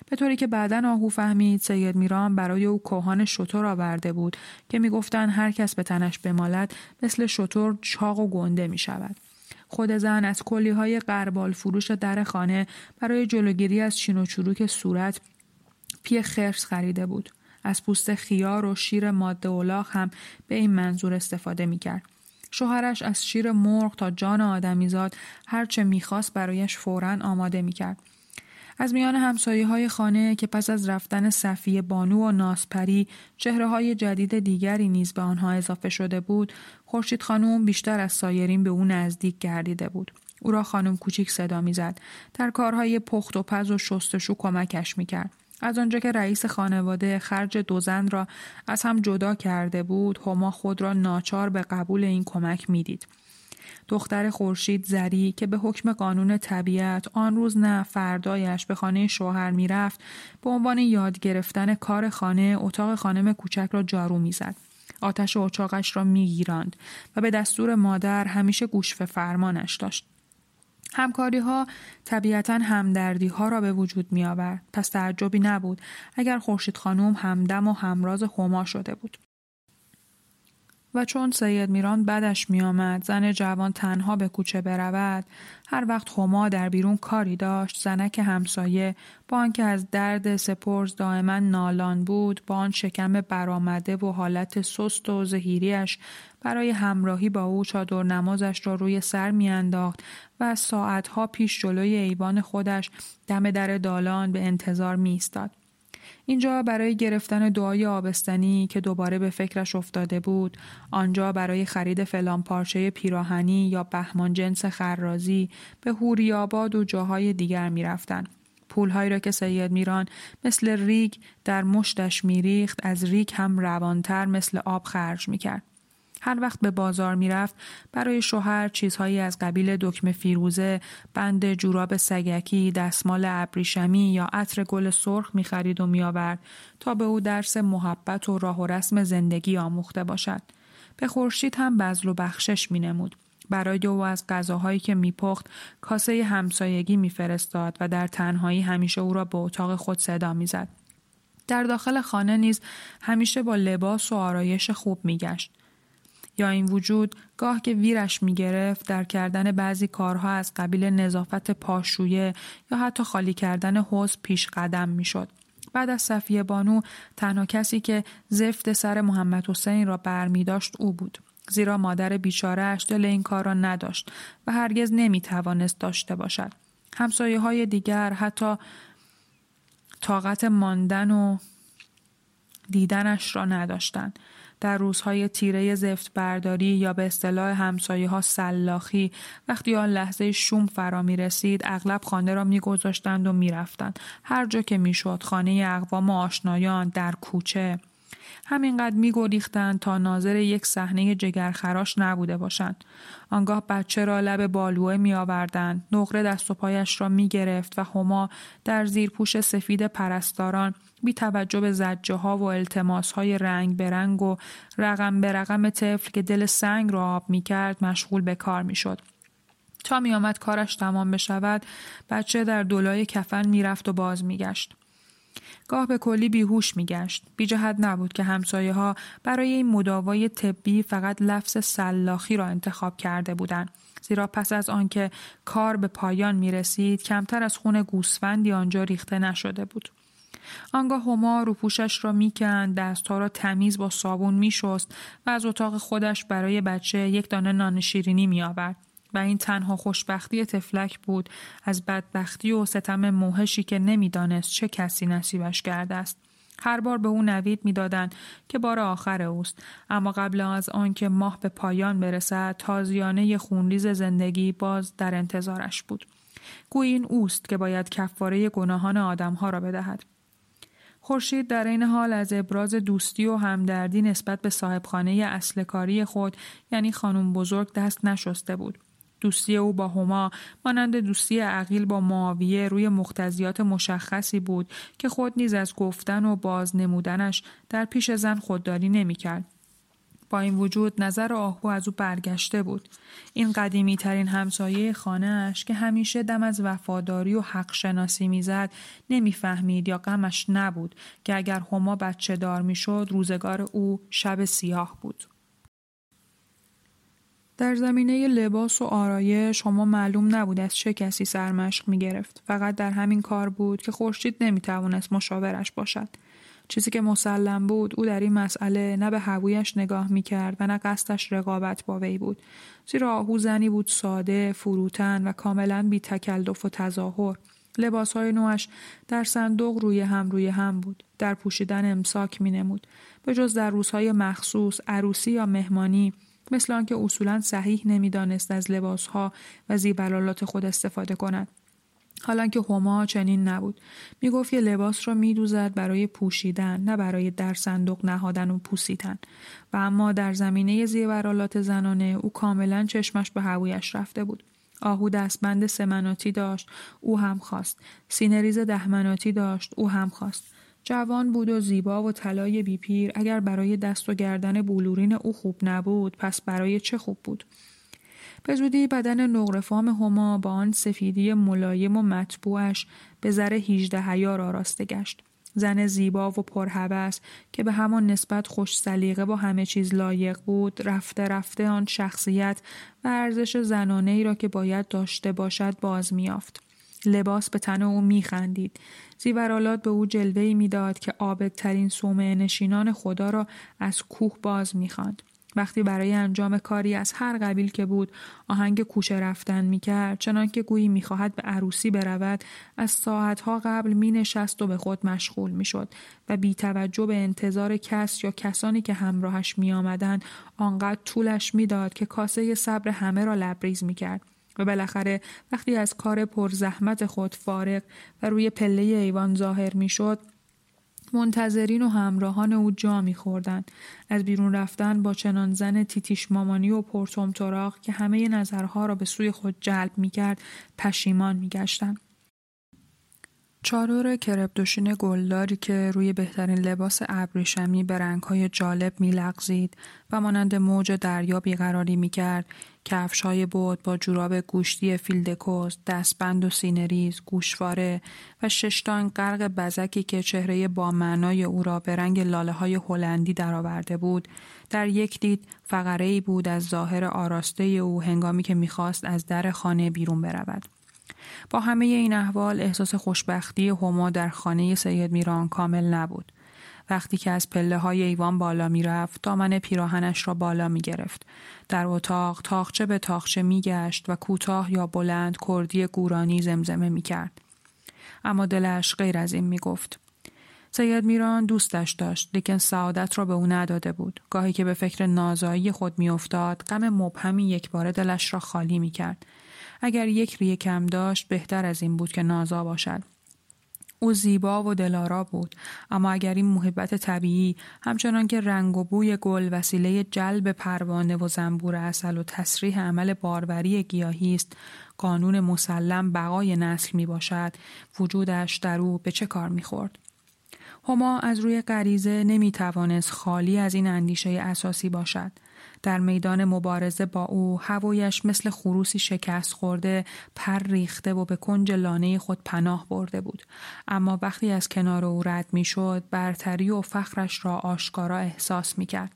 S2: به طوری که بعدا آهو فهمید سید میران برای او کوهان شطور آورده بود که می‌گفتند هر کس به تنش بمالد مثل شطور چاق و گنده می شود. خود زن از کلی های قربال فروش در خانه برای جلوگیری از چین و چروک صورت پی خرس خریده بود. از پوست خیار و شیر ماده اولاغ هم به این منظور استفاده می کرد. شوهرش از شیر مرغ تا جان آدمیزاد هرچه می‌خواست برایش فورا آماده می‌کرد. از میان همسایه های خانه که پس از رفتن صفیه بانو و ناسپری چهره های جدید دیگری نیز به آنها اضافه شده بود خورشید خانوم بیشتر از سایرین به او نزدیک گردیده بود. او را خانم کوچیک صدا می‌زد. در کارهای پخت و پز و شستشو کمکش می‌کرد. از آنجا که رئیس خانواده خرج دو زن را از هم جدا کرده بود هما خود را ناچار به قبول این کمک می‌دید. دختر خورشید زری که به حکم قانون طبیعت آن روز نه فردایش به خانه شوهر می‌رفت به عنوان یاد گرفتن کار خانه اتاق خانم کوچک را جارو می‌زد آتش اچاقش را میگیراند و به دستور مادر همیشه گوش فرمانش داشت همکاری ها طبیعتا همدردی ها را به وجود می آورد. پس تعجبی نبود اگر خورشید خانم همدم و همراز خما شده بود. و چون سید میران بدش میآمد زن جوان تنها به کوچه برود هر وقت خما در بیرون کاری داشت زنک همسایه با آنکه از درد سپرز دائما نالان بود با آن شکم برآمده و حالت سست و زهیریش برای همراهی با او چادر نمازش را روی سر میانداخت و ساعتها پیش جلوی ایوان خودش دم در دالان به انتظار میایستاد. اینجا برای گرفتن دعای آبستنی که دوباره به فکرش افتاده بود آنجا برای خرید فلان پارچه پیراهنی یا بهمان جنس خرازی به هوری آباد و جاهای دیگر می‌رفتند. پولهایی را که سید میران مثل ریگ در مشتش میریخت از ریگ هم روانتر مثل آب خرج می‌کرد. هر وقت به بازار می‌رفت برای شوهر چیزهایی از قبیل دکمه فیروزه، بند جوراب سگکی، دستمال ابریشمی یا عطر گل سرخ می‌خرید و میآورد تا به او درس محبت و راه و رسم زندگی آموخته باشد. به خورشید هم بزل و بخشش می نمود. برای او از غذاهایی که میپخت کاسه همسایگی میفرستاد و در تنهایی همیشه او را به اتاق خود صدا می‌زد در داخل خانه نیز همیشه با لباس و آرایش خوب میگشت یا این وجود گاه که ویرش می گرفت در کردن بعضی کارها از قبیل نظافت پاشویه یا حتی خالی کردن حوز پیش قدم می شد. بعد از صفیه بانو تنها کسی که زفت سر محمد حسین را برمی داشت او بود. زیرا مادر بیچارهش دل این کار را نداشت و هرگز نمی توانست داشته باشد. همسایه های دیگر حتی طاقت ماندن و دیدنش را نداشتند. در روزهای تیره زفت برداری یا به اصطلاح همسایه ها سلاخی وقتی آن لحظه شوم فرا می رسید اغلب خانه را می گذاشتند و می رفتند. هر جا که می شد خانه اقوام و آشنایان در کوچه همینقدر می گریختند تا ناظر یک صحنه جگرخراش نبوده باشند. آنگاه بچه را لب بالوه می آوردند. نقره دست و پایش را می گرفت و هما در زیر پوش سفید پرستاران بی توجه به زجه ها و التماس های رنگ به رنگ و رقم به رقم طفل که دل سنگ را آب می کرد مشغول به کار می شد. تا می آمد کارش تمام بشود بچه در دولای کفن می رفت و باز می گشت. گاه به کلی بیهوش میگشت. بی جهت نبود که همسایه ها برای این مداوای طبی فقط لفظ سلاخی را انتخاب کرده بودند. زیرا پس از آنکه کار به پایان می رسید کمتر از خون گوسفندی آنجا ریخته نشده بود. آنگاه هما روپوشش را می‌کند دستها را تمیز با صابون میشست و از اتاق خودش برای بچه یک دانه نان شیرینی میآورد. و این تنها خوشبختی تفلک بود. از بدبختی و ستم موهشی که نمی‌دانست چه کسی نصیبش کرده است. هر بار به او نوید می‌دادند که بار آخر اوست. اما قبل از آنکه ماه به پایان برسد تازیانه خونریز زندگی باز در انتظارش بود. گویی این اوست که باید کفاره گناهان آدمها را بدهد. خورشید در این حال از ابراز دوستی و همدردی نسبت به صاحبخانه اصل کاری خود یعنی خانم بزرگ دست نشسته بود. دوستی او با هما مانند دوستی عقیل با معاویه روی مختزیات مشخصی بود که خود نیز از گفتن و باز نمودنش در پیش زن خودداری نمی‌کرد. با این وجود نظر آهو از او برگشته بود. این قدیمی ترین همسایه خانهاش که همیشه دم از وفاداری و حق شناسی می‌زد نمی‌فهمید یا غمش نبود که اگر هما بچه دار می‌شد روزگار او شب سیاه بود. در زمینه لباس و آرایش هما معلوم نبود از چه کسی سرمشق می گرفت. فقط در همین کار بود که خورشید نمی توانست مشاورش باشد. چیزی که مسلم بود او در این مسئله نه به هوویش نگاه می کرد و نه قصدش رقابت با وی بود زیرا آهو زنی بود ساده فروتن و کاملا بی تکلف و تظاهر های نوش در صندوق روی هم روی هم بود در پوشیدن امساک می نمود به جز در روزهای مخصوص عروسی یا مهمانی مثل آنکه اصولا صحیح نمی‌دانست از لباسها و زیبرالات خود استفاده کند. حالا که هما چنین نبود. می گفت یه لباس را می دوزد برای پوشیدن نه برای در صندوق نهادن و پوسیدن. و اما در زمینه زیورآلات زنانه او کاملا چشمش به هوویش رفته بود. آهو دستبند سمناتی داشت او هم خواست. سینه‌ریز ده مناتی داشت او هم خواست. جوان بود و زیبا و طلای بی‌پیر اگر برای دست و گردن بلورین او خوب نبود پس برای چه خوب بود به زودی بدن نقره‌فام هما با آن سفیدی ملایم و مطبوعش به زر هیجده عیار آراسته گشت. زن زیبا و پرهوس که به همان نسبت خوش سلیقه با همه چیز لایق بود رفته رفته آن شخصیت و ارزش زنانه ای را که باید داشته باشد باز میافت. لباس به تن او میخندید. زیورالات به او جلوه می‌داد که آبدترین صومعه نشینان خدا را از کوه باز می‌خواند. وقتی برای انجام کاری از هر قبیل که بود آهنگ کوچه رفتن می‌کرد چنانکه گویی می‌خواهد به عروسی برود از ساعتها قبل مینشست و به خود مشغول می‌شد و بی توجه به انتظار کس یا کسانی که همراهش میآمدند آنقدر طولش می‌داد که کاسه صبر همه را لبریز می‌کرد. و بالاخره وقتی از کار پرزحمت خود فارغ و روی پله ایوان ظاهر می‌شد منتظرین و همراهان او جا میخوردند از بیرون رفتن با چنان زن تیتیش مامانی و پرتوم تراغ که همه نظرها را به سوی خود جلب می‌کرد پشیمان میگشتند. چادر کرپ‌دوشین گلداری که روی بهترین لباس ابریشمی به رنگهای جالب میلغزید و مانند موج دریا بیقراری می‌کرد کفشهای بود با جوراب گوشتی فیلدکوز، دستبند و سینه‌ریز، گوشواره و ششتان غرق بزکی که چهره با معنای او را به رنگ لاله های هلندی درآورده بود، در یک دید فقره ای بود از ظاهر آراسته او هنگامی که می‌خواست از در خانه بیرون برود. با همه این احوال احساس خوشبختی هما در خانه سید میران کامل نبود. وقتی که از پله های ایوان بالا می رفت دامن پیراهنش را بالا می گرفت. در اتاق تاخچه به تاخچه می گشت و کوتاه یا بلند کردی گورانی زمزمه می کرد. اما دلش غیر از این می گفت. سید میران دوستش داشت لیکن سعادت را به او نداده بود. گاهی که به فکر نازایی خود میافتاد غم مبهمی یک بار دلش را خالی می کرد. اگر یک ریه کم داشت بهتر از این بود که نازا باشد. او زیبا و دلارا بود اما اگر این محبت طبیعی همچنان که رنگ و بوی گل وسیله جلب پروانه و زنبور اصل و تصریح عمل باروری گیاهی است قانون مسلم بقای نسل می باشد وجودش در او به چه کار می خورد؟ هما از روی غریزه نمی توانست خالی از این اندیشه اساسی باشد در میدان مبارزه با او هوایش مثل خروسی شکست خورده پر ریخته و به کنج لانه خود پناه برده بود. اما وقتی از کنار او رد می‌شد برتری و فخرش را آشکارا احساس می کرد.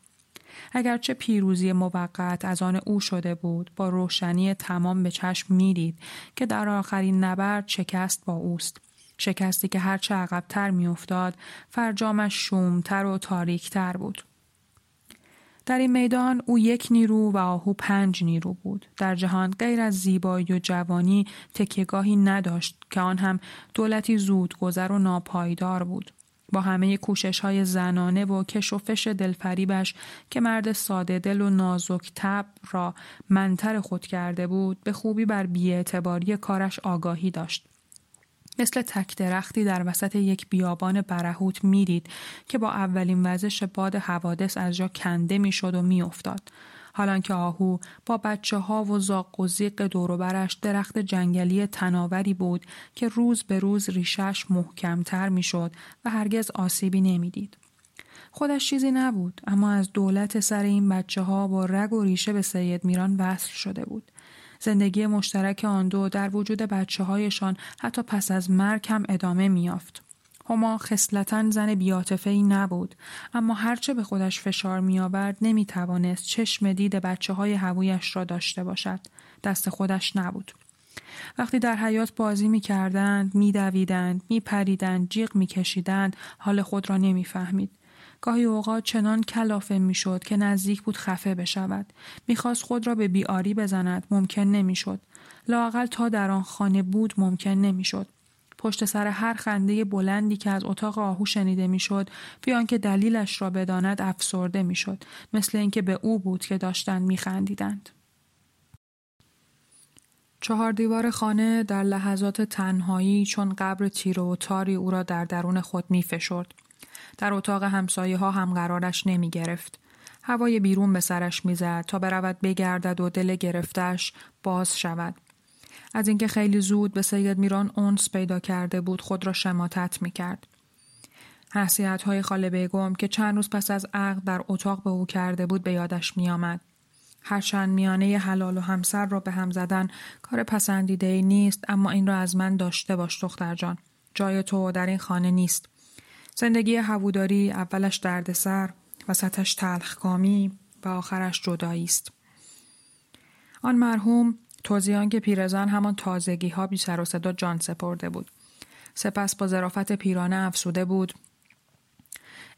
S2: اگرچه پیروزی موقت از آن او شده بود با روشنی تمام به چشم می‌دید که در آخرین نبرد شکست با اوست. شکستی که هرچه عقبتر میافتاد فرجامش شومتر و تاریکتر بود. در این میدان او یک نیرو و آهو پنج نیرو بود. در جهان غیر از زیبایی و جوانی تکیگاهی نداشت که آن هم دولتی زودگذر و ناپایدار بود. با همه کوشش های زنانه و کش و فش دلفریبش که مرد ساده دل و نازک تب را منتر خود کرده بود به خوبی بر بیاعتباری کارش آگاهی داشت. مثل تک درختی در وسط یک بیابان برهوت می‌دید که با اولین وزش باد حوادث از جا کنده می‌شد و میافتاد. حالان که آهو با بچه ها و زاق و زیق دوروبرش درخت جنگلی تناوری بود که روز به روز ریشش محکمتر می‌شد و هرگز آسیبی نمی‌دید. خودش چیزی نبود اما از دولت سر این بچه ها با رگ و ریشه به سید میران وصل شده بود. زندگی مشترک آن دو در وجود بچه هایشان حتی پس از مرگ هم ادامه میافت. هما خصلتا زن بیاتفه ای نبود اما هرچه به خودش فشار می آورد نمی توانست چشم دید بچه های هویش را داشته باشد. دست خودش نبود. وقتی در حیات بازی می کردند، می دویدند، می پریدند، جیغ می کشیدند، حال خود را نمی فهمید. گاهی اوقات چنان کلافه می‌شد که نزدیک بود خفه بشود. می‌خواست خود را به بیاری بزند. ممکن نمی‌شد. لاقل تا در آن خانه بود ممکن نمی‌شد. پشت سر هر خنده بلندی که از اتاق آهو شنیده می‌شد بیان که دلیلش را بداند افسرده می‌شد. مثل اینکه به او بود که داشتند میخندیدند. چهار دیوار خانه در لحظات تنهایی چون قبر تیره و تاری او را در درون خود می فشرد. در اتاق همسایه ها هم قرارش نمی گرفت. هوای بیرون به سرش می‌زد تا برود بگردد و دل گرفتش باز شود. از اینکه خیلی زود به سید میران اونس پیدا کرده بود خود را شماتت می کرد. حسیت های خاله بیگم که چند روز پس از عقد در اتاق به او کرده بود به یادش می آمد. هرچند میانه حلال و همسر را به هم زدن کار پسندیده ای نیست اما این را از من داشته باش دختر جان. جای تو در این خانه نیست. زندگی هووداری اولش دردسر وسطش تلخکامی و آخرش جدایی است. آن مرحوم توزیان که پیرزن همان تازگی ها بی سر و صدا جان سپرده بود. سپس با ظرافت پیرانه افسوده بود.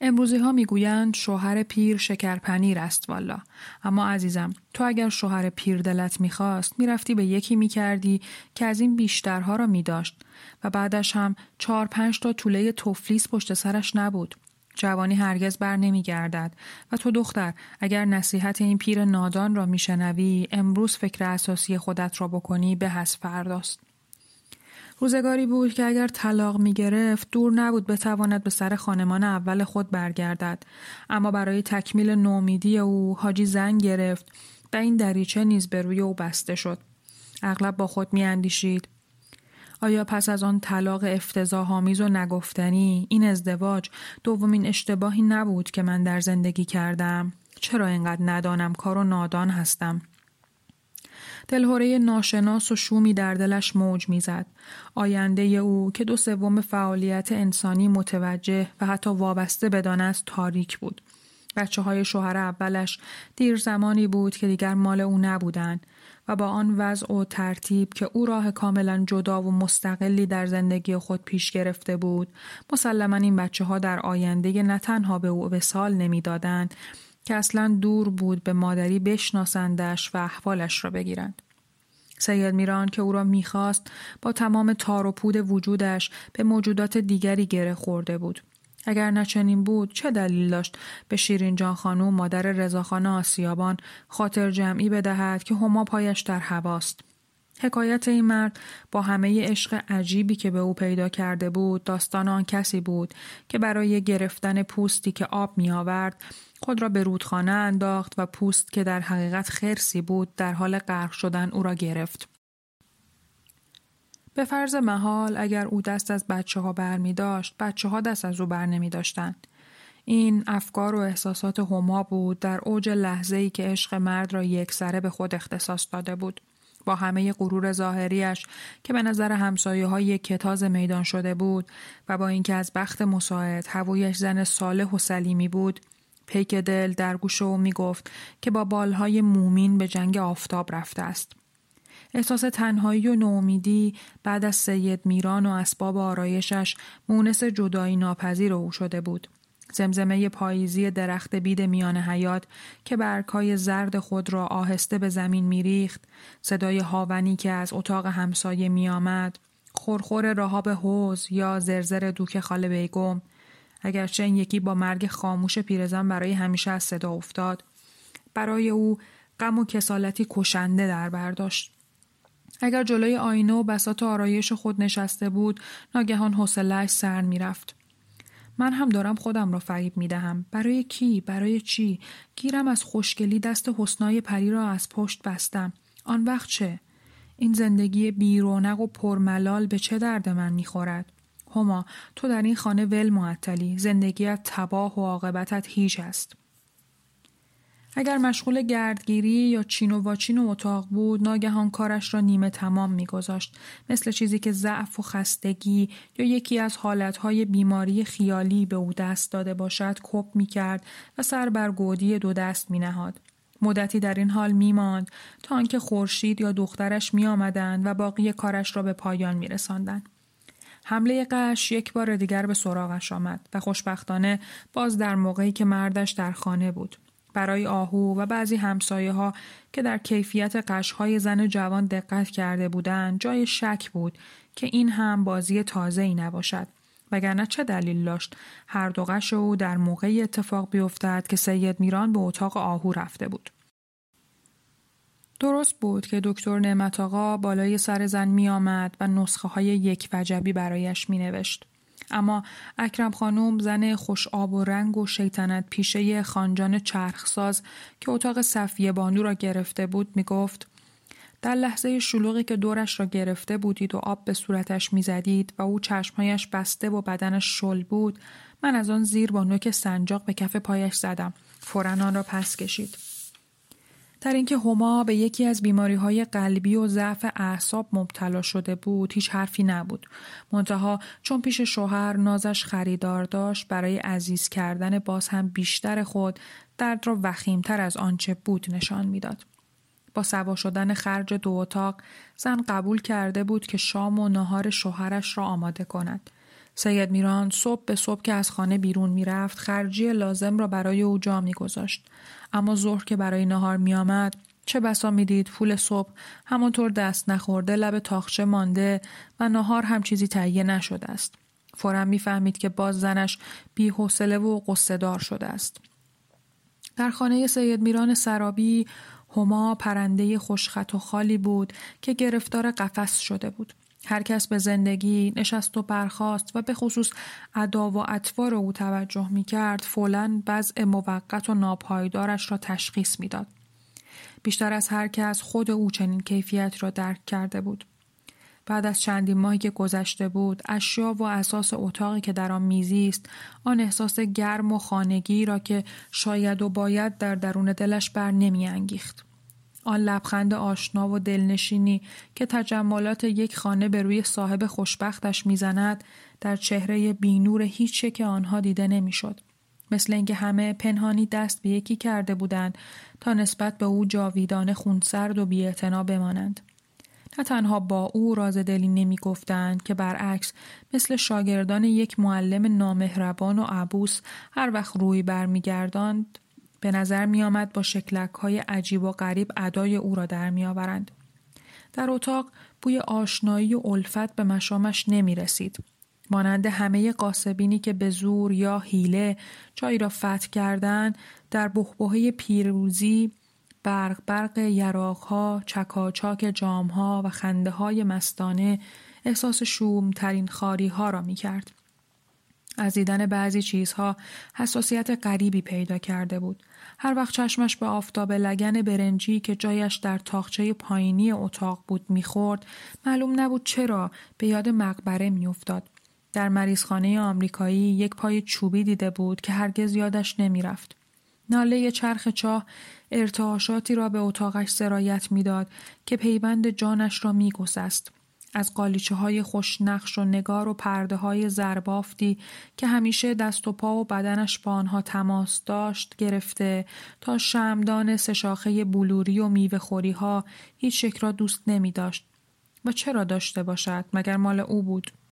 S2: امروزی ها می‌گویند شوهر پیر شکرپنیر است والا. اما عزیزم تو اگر شوهر پیر دلت می‌خواست می‌رفتی به یکی می‌کردی که از این بیشترها را میداشت. و بعدش هم چهار پنج تا طوله توفلیس پشت سرش نبود. جوانی هرگز بر نمی گردد و تو دختر اگر نصیحت این پیر نادان را میشنوی امروز فکر اساسی خودت را بکنی به از فرداست. روزگاری بود که اگر طلاق می گرفت دور نبود بتواند به سر خانمان اول خود برگردد. اما برای تکمیل نومیدی او حاجی زن گرفت و این دریچه نیز به روی او بسته شد. اغلب با خود می اندیشید آیا پس از آن طلاق افتضاحآمیز و نگفتنی این ازدواج دومین اشتباهی نبود که من در زندگی کردم؟ چرا اینقدر ندانم کار و نادان هستم؟ دلهوره ناشناس و شومی در دلش موج می‌زد. آینده او که دو سوم فعالیت انسانی متوجه و حتی وابسته بدان است تاریک بود. بچه های شوهر اولش دیر زمانی بود که دیگر مال او نبودند و با آن وضع و ترتیب که او راه کاملا جدا و مستقلی در زندگی خود پیش گرفته بود مسلما این بچه ها در آینده نه تنها به او وسال نمی‌دادند که اصلا دور بود به مادری بشناسندش و احوالش را بگیرند. سید میران که او را می‌خواست با تمام تار و پود وجودش به موجودات دیگری گره خورده بود. اگر نچنین بود چه دلیل داشت به شیرین جان خانوم مادر رضاخان آسیابان خاطر جمعی بدهد که هما پایش در هواست حکایت این مرد با همه عشق عجیبی که به او پیدا کرده بود داستان آن کسی بود که برای گرفتن پوستی که آب می آورد خود را به رودخانه انداخت و پوست که در حقیقت خرسی بود در حال غرق شدن او را گرفت. به فرض محال اگر او دست از بچه ها بر می داشت بچه ها دست از او بر نمی داشتند. این افکار و احساسات هما بود در اوج لحظه ای که عشق مرد را یک سره به خود اختصاص داده بود. با همه غرور ظاهریش که به نظر همسایه های کتاز میدان شده بود و با اینکه از بخت مساعد هوایش زن صالح و سلیمی بود پیک دل در گوش او می گفت که با بالهای مومین به جنگ آفتاب رفته است. احساس تنهایی و نومیدی بعد از سید میران و اسباب آرایشش مونس جدایی ناپذیر او شده بود. زمزمه پاییزی درخت بید میان حیات که برگهای زرد خود را آهسته به زمین میریخت، صدای هاونی که از اتاق همسایه میآمد، خورخور راهاب حوز یا زرزر دوک خاله بیگم، اگرچه این یکی با مرگ خاموش پیرزن برای همیشه از صدا افتاد، برای او غم و کسالتی کشنده در برداشت. اگر جلوی آینه و بسات آرایش خود نشسته بود ناگهان حوصلهاش سر می‌رفت من هم دارم خودم را فریب می دهم. برای کی؟ برای چی؟ گیرم از خوشگلی دست حسنای پری را از پشت بستم. آن وقت چه؟ این زندگی بیرونق و پرملال به چه درد من می‌خورد؟ هما تو در این خانه ول معطلی. زندگیت تباه و عاقبتت هیچ است. اگر مشغول گردگیری یا چین و واچین و اتاق بود ناگهان کارش را نیمه تمام میگذاشت. مثل چیزی که ضعف و خستگی یا یکی از حالتهای بیماری خیالی به او دست داده باشد کپ می‌کرد و سر بر گودی دو دست مینهاد. مدتی در این حال میماند تا آنکه خورشید یا دخترش میآمدند و باقی کارش را به پایان میرساندند. حمله قش یک بار دیگر به سراغش آمد و خوشبختانه باز در موقعی که مردش در خانه بود. برای آهو و بعضی همسایه ها که در کیفیت قشهای زن جوان دقت کرده بودند جای شک بود که این هم بازی تازه ای نباشد. وگرنه چه دلیل داشت؟ هر دو قش او در موقعی اتفاق بیفتد که سید میران به اتاق آهو رفته بود. درست بود که دکتر نعمت آقا بالای سر زن می آمد و نسخه های یک وجبی برایش می نوشت. اما اکرم خانوم زن خوش آب و رنگ و شیطنت پیشه خانجان چرخساز که اتاق صفیه بانو را گرفته بود می گفت در لحظه شلوغی که دورش را گرفته بودید و آب به صورتش می‌زدید و او چشمهایش بسته و بدنش شل بود من از آن زیر با نوک سنجاق به کف پایش زدم فورا آن را پس کشید در اینکه هما به یکی از بیماری های قلبی و ضعف اعصاب مبتلا شده بود هیچ حرفی نبود. منتها چون پیش شوهر نازش خریدار داشت برای عزیز کردن باز هم بیشتر خود درد را وخیمتر از آنچه بود نشان می‌داد. با سوا شدن خرج دو اتاق زن قبول کرده بود که شام و نهار شوهرش را آماده کند. سید میران صبح به صبح که از خانه بیرون می‌رفت خرجی لازم را برای او جا میگذاشت. اما ظهر که برای نهار میآمد چه بسا می‌دید پول صبح همانطور دست نخورده لب تاخچه مانده و نهار هم چیزی تهیه نشده است. فورا می‌فهمید که باز زنش بی حوصله و قصه شده است. در خانه سید میران سرابی هما پرنده خوشخط و خالی بود که گرفتار قفس شده بود. هر کس به زندگی نشست و برخاست و به خصوص ادا و اطوار او توجه می کرد فولا وضع موقت و ناپایدارش را تشخیص می‌داد. بیشتر از هر کس خود او چنین کیفیت را درک کرده بود. بعد از چندین ماهی که گذشته بود اشیا و اساس اتاقی که در آن میزیست آن احساس گرم و خانگی را که شاید و باید در درون دلش بر نمی انگیخت. آن لبخند آشنا و دلنشینی که تجملات یک خانه به روی صاحب خوشبختش می‌زند در چهره بینور هیچ که آنها دیده نمی‌شد. مثل اینکه همه پنهانی دست به یکی کرده بودند تا نسبت به او جاویدانه خونسرد و بیاعتنا بمانند. نه تنها با او راز دلی نمی گفتند که برعکس مثل شاگردان یک معلم نامهربان و عبوس هر وقت روی برمیگرداند به نظر می آمد با شکلک های عجیب و غریب ادای او را در می آورند. در اتاق بوی آشنایی و الفت به مشامش نمی رسید. مانند همه قاسبینی که به زور یا حیله جایی را فتح کردند در بخبوه پیروزی برق برق یراقها، چکاچاک جامها و خنده های مستانه احساس شوم ترین خاری ها را می کرد. از دیدن بعضی چیزها حساسیت غریبی پیدا کرده بود. هر وقت چشمش به آفتاب لگن برنجی که جایش در تاخچه پایینی اتاق بود می‌خورد معلوم نبود چرا به یاد مقبره میافتاد. در مریضخانه آمریکایی یک پای چوبی دیده بود که هرگز یادش نمی‌رفت. ناله چرخ چاه ارتعاشاتی را به اتاقش سرایت می‌داد که پیوند جانش را میگسست. از قالیچه های خوشنقش و نگار و پرده های زربافتی که همیشه دست و پا و بدنش با آنها تماس داشت گرفته تا شمدان سشاخه بلوری و میوه خوری ها هیچ شک را دوست نمی داشت. و چرا داشته باشد مگر مال او بود؟